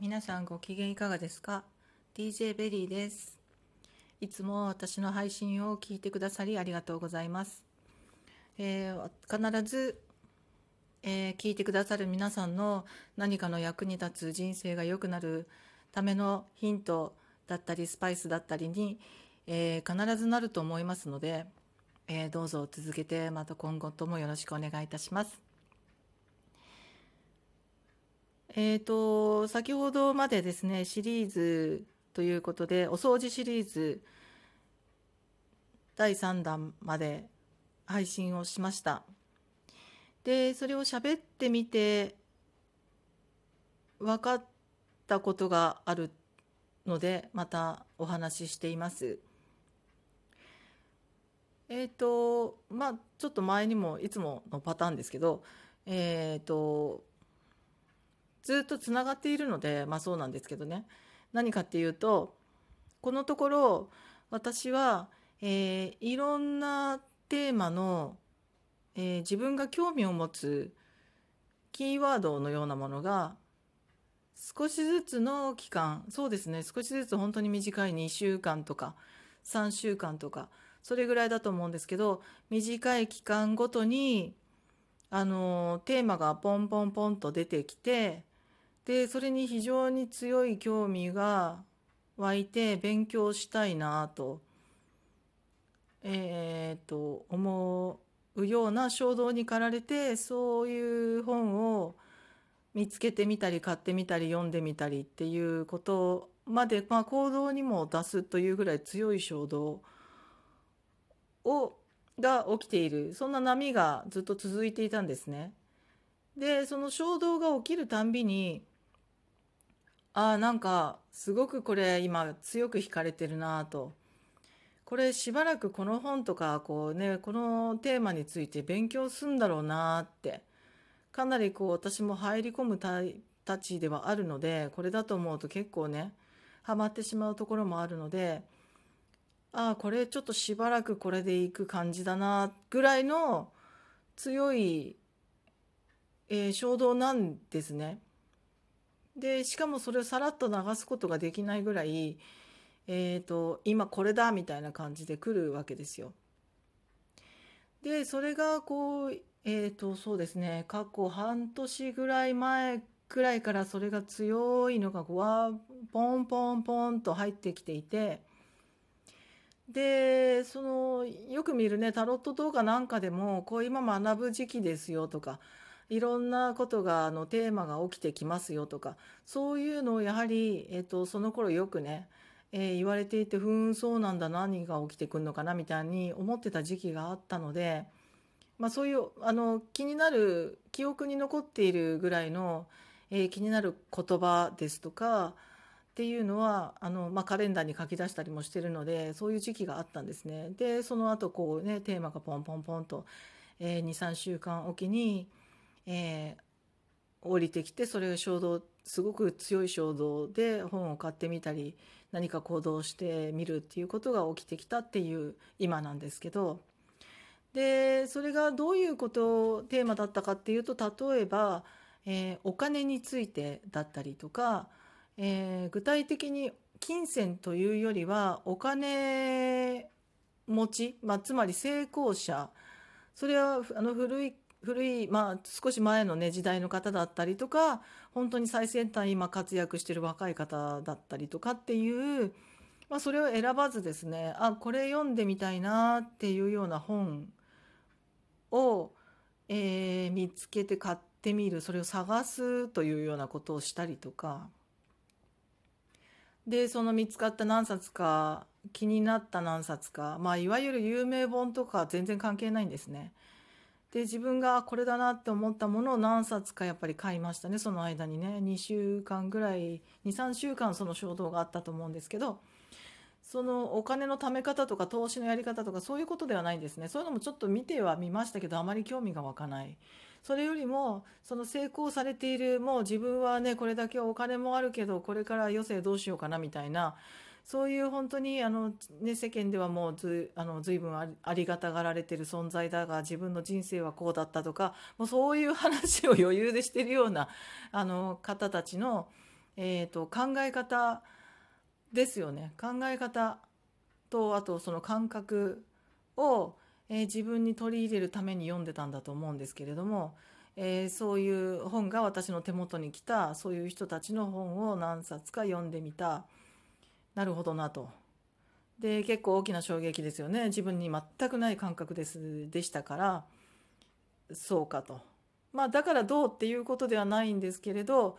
皆さんご機嫌いかがですか ?DJ ベリーです。いつも私の配信を聞いてくださりありがとうございます。えー、必ず、えー、聞いてくださる皆さんの何かの役に立つ人生が良くなるためのヒントだったりスパイスだったりに、えー、必ずなると思いますので、えどうぞ続けてまた今後ともよろしくお願いいたします。え、ー、と、先ほどまでですね、シリーズということで、お掃除シリーズ第3弾まで配信をしました。で、それを喋ってみて、分かったことがあるので、またお話ししています。えっ、ー、と、まあ、ちょっと前にもいつものパターンですけど、えっ、ー、と、ずっとつながっているので、まあそうなんですけどね。何かっていうと、このところ私は、えー、いろんなテーマの、えー、自分が興味を持つキーワードのようなものが少しずつの期間そうですね少しずつ本当に短い2週間とか3週間とかそれぐらいだと思うんですけど短い期間ごとにあのテーマがポンポンポンと出てきてでそれに非常に強い興味が湧いて勉強したいなと,、えー、と思うような衝動に駆られてそういう本を見つけてみたり買ってみたり読んでみたりっていうことまで、まあ、行動にも出すというぐらい強い衝動をが起きているそんな波がずっと続いていたんですね。でその衝動が起きるたんびにああなんかすごくこれ今強く惹かれてるなとこれしばらくこの本とかこうねこのテーマについて勉強するんだろうなってかなりこう私も入り込むたちではあるのでこれだと思うと結構ねハマってしまうところもあるのでああこれちょっとしばらくこれでいく感じだなぐらいの強い、えー、衝動なんですね。でしかもそれをさらっと流すことができないぐらい、えーと、今これだみたいな感じで来るわけですよ。でそれがこうえっ、ー、とそうですね過去半年ぐらい前くらいからそれが強いのがわポンポンポンと入ってきていてでそのよく見るねタロット動画なんかでもこう今学ぶ時期ですよとかいろんなことがあのテーマが起きてきますよとかそういうのをやはり、えーと、その頃よくね、えー、言われていてふんそうなんだ何が起きてくるのかなみたいに思ってた時期があったので、まあ、そういうあの気になる記憶に残っているぐらいの、えー、気になる言葉ですとかっていうのはあの、まあ、カレンダーに書き出したりもしてるのでそういう時期があったんですね。でその後こうねテーマがポンポンポンと、えー、23週間おきにえー、降りてきてそれが衝動すごく強い衝動で本を買ってみたり何か行動してみるっていうことが起きてきたっていう今なんですけどでそれがどういうことをテーマだったかっていうと例えば、えー、お金についてだったりとか、えー、具体的に金銭というよりはお金持ち、まあ、つまり成功者それはあの古い古い、まあ、少し前の、ね、時代の方だったりとか本当に最先端今活躍してる若い方だったりとかっていう、まあ、それを選ばずですねあこれ読んでみたいなっていうような本を、えー、見つけて買ってみるそれを探すというようなことをしたりとかでその見つかった何冊か気になった何冊か、まあ、いわゆる有名本とか全然関係ないんですね。で自分がこれだなって思ったものを何冊かやっぱり買いましたね。その間にね。2週間ぐらい23週間その衝動があったと思うんですけどそのお金の貯め方とか投資のやり方とかそういうことではないんですね。そういうのもちょっと見てはみましたけどあまり興味が湧かない。それよりもその成功されているもう自分はねこれだけお金もあるけどこれから余生どうしようかなみたいなそういう本当にあの、ね、世間ではもうずあの随分ありがたがられてる存在だが自分の人生はこうだったとかもうそういう話を余裕でしてるようなあの方たちの、えーと、考え方ですよね。考え方とあとその感覚を、えー、自分に取り入れるために読んでたんだと思うんですけれども、えー、そういう本が私の手元に来たそういう人たちの本を何冊か読んでみた。なるほどなと。で結構大きな衝撃ですよね自分に全くない感覚ですでしたからそうかと。まあだからどうっていうことではないんですけれど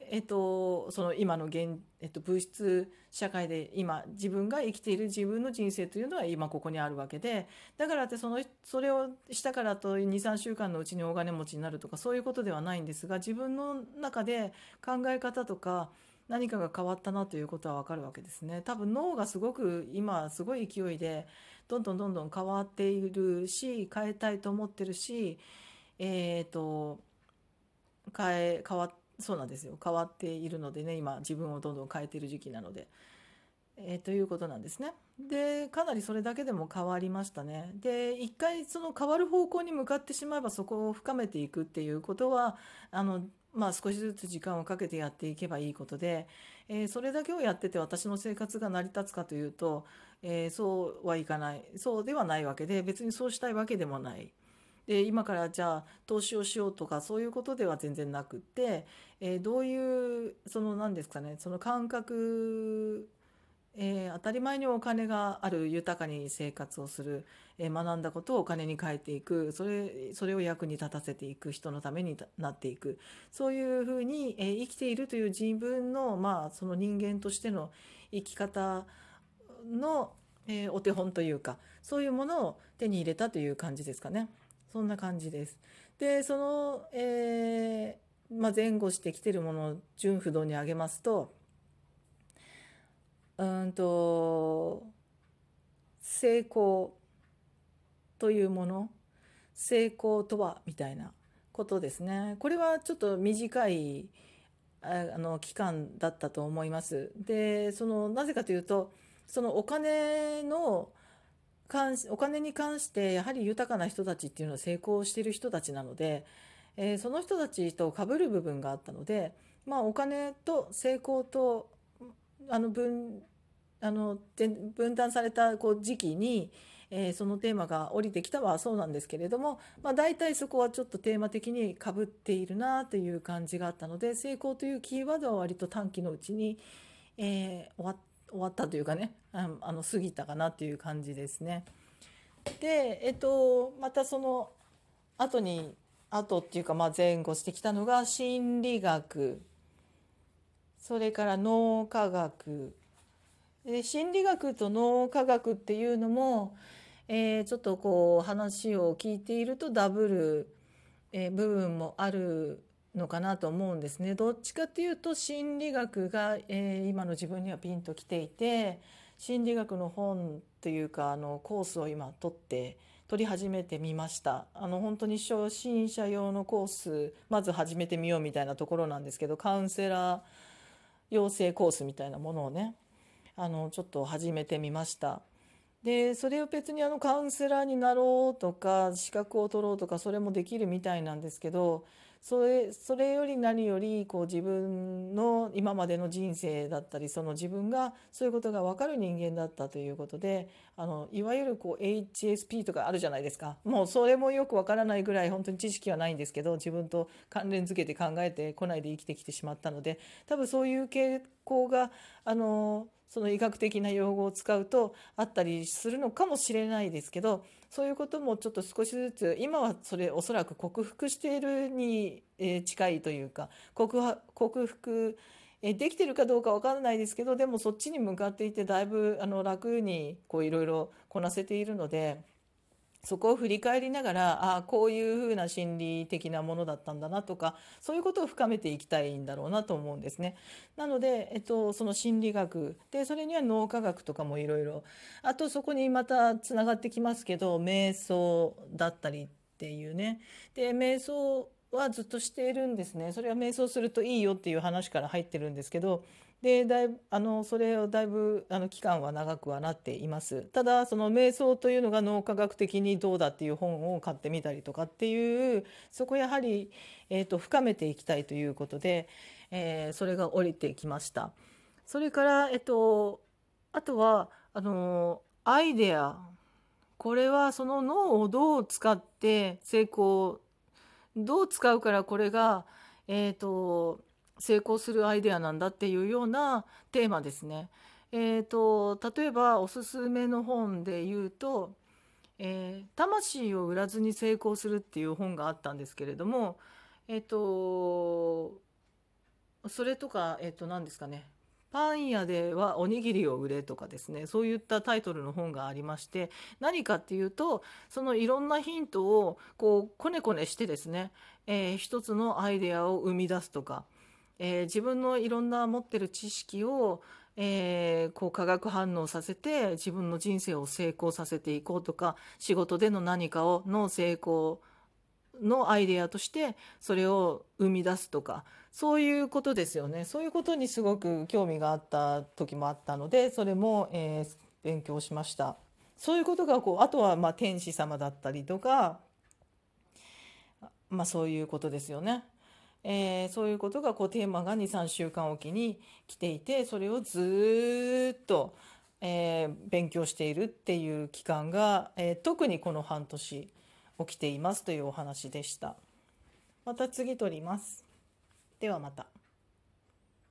えっと、その今の現、えっと、物質社会で今自分が生きている自分の人生というのは今ここにあるわけでだからってそのそれをしたからと23週間のうちに大金持ちになるとかそういうことではないんですが自分の中で考え方とか何かが変わったなということは分かるわけですね。多分脳がすごく今すごい勢いでどんどんどんどん変わっているし変えたいと思ってるしえっ、ー、と変え変わそうなんですよ。変わっているのでね今自分をどんどん変えている時期なので、えー、ということなんですね。でかなりそれだけでも変わりましたね。で一回その変わる方向に向かってしまえばそこを深めていくっていうことはあのまあ少しずつ時間をかけてやっていけばいいことで、えー、それだけをやってて私の生活が成り立つかというと、えー、そうはいかない。そうではないわけで別にそうしたいわけでもない。で今からじゃあ投資をしようとかそういうことでは全然なくって、えー、どういうその何ですかねその感覚えー、当たり前にお金がある豊かに生活をする、えー、学んだことをお金に変えていくそれそれを役に立たせていく人のためになっていくそういうふうに、えー、生きているという自分の,、まあその人間としての生き方の、えお手本というかそういうものを手に入れたという感じですかね。そんな感じです。でその、えー、まあ、前後してきてるものを純不動に上げますとうんと成功というもの成功とはみたいなことですね。これはちょっと短いあの期間だったと思います。でそのなぜかというとそのお金のお金に関してやはり豊かな人たちっていうのは成功してる人たちなので、えー、その人たちと被る部分があったので、まあ、お金と成功とあの分あの分断されたこう時期に、えー、そのテーマが降りてきたはそうなんですけれども、まあ、大体そこはちょっとテーマ的にかぶっているなという感じがあったので成功というキーワードは割と短期のうちに、えー、終わって終わったというかねあの過ぎたかなっていう感じですね。でえっとまたその後に後っていうかまあ前後してきたのが心理学それから脳科学で心理学と脳科学っていうのも、えー、ちょっとこう話を聞いているとダブル、えー、部分もあるのかなと思うんですね。どっちかっていうと心理学が、えー、今の自分にはピンときていて心理学の本というかあのコースを今取って取り始めてみましたあの本当に初心者用のコースまず始めてみようみたいなところなんですけどカウンセラー養成コースみたいなものをねあのちょっと始めてみました。でそれを別にあのカウンセラーになろうとか資格を取ろうとかそれもできるみたいなんですけどそれそれより何よりこう自分の今までの人生だったりその自分がそういうことが分かる人間だったということであのいわゆるこう HSP とかあるじゃないですか。もうそれもよく分からないぐらい本当に知識はないんですけど自分と関連づけて考えてこないで生きてきてしまったので多分そういう傾向があのその医学的な用語を使うとあったりするのかもしれないですけどそういうこともちょっと少しずつ今はそれおそらく克服しているに近いというか克服えできてるかどうか分からないですけどでもそっちに向かっていてだいぶあの楽にいろいろこなせているので。そこを振り返りながらああこういうふうな心理的なものだったんだなとかそういうことを深めていきたいんだろうなと思うんですね。なので、えっと、その心理学でそれには脳科学とかもいろいろあとそこにまたつながってきますけど瞑想だったりっていうねで瞑想はずっとしているんですね。それは瞑想するといいよっていう話から入ってるんですけどでだいぶあのそれをだいぶあの期間は長くはなっています。ただその瞑想というのが脳科学的にどうだっていう本を買ってみたりとかっていうそこやはり、えーと、深めていきたいということで、えー、それが降りてきました。それから、えっ、と、あとはあのアイデア。これはその脳をどう使って成功どう使うからこれがえ、ー、と成功するアイデアなんだっていうようなテーマですね。えーと、例えばおすすめの本で言うと「えー、魂を売らずに成功する」っていう本があったんですけれどもえっ、ー、とそれとかえっ、ー、と何ですかねパン屋ではおにぎりを売れとかですねそういったタイトルの本がありまして何かっていうとそのいろんなヒントをこうこねこねしてですね、えー、一つのアイデアを生み出すとかえー、自分のいろんな持ってる知識を、えー、こう化学反応させて自分の人生を成功させていこうとか仕事での何かをの成功のアイデアとしてそれを生み出すとかそういうことですよねそういうことにすごく興味があった時もあったのでそれも、えー、勉強しましたそういうことがこうあとはまあ天使様だったりとかまあそういうことですよね。えー、そういうことがこうテーマが23週間おきに来ていてそれをずっと、えー、勉強しているっていう期間が、えー、特にこの半年起きていますというお話でした。また次撮ります。ではまた。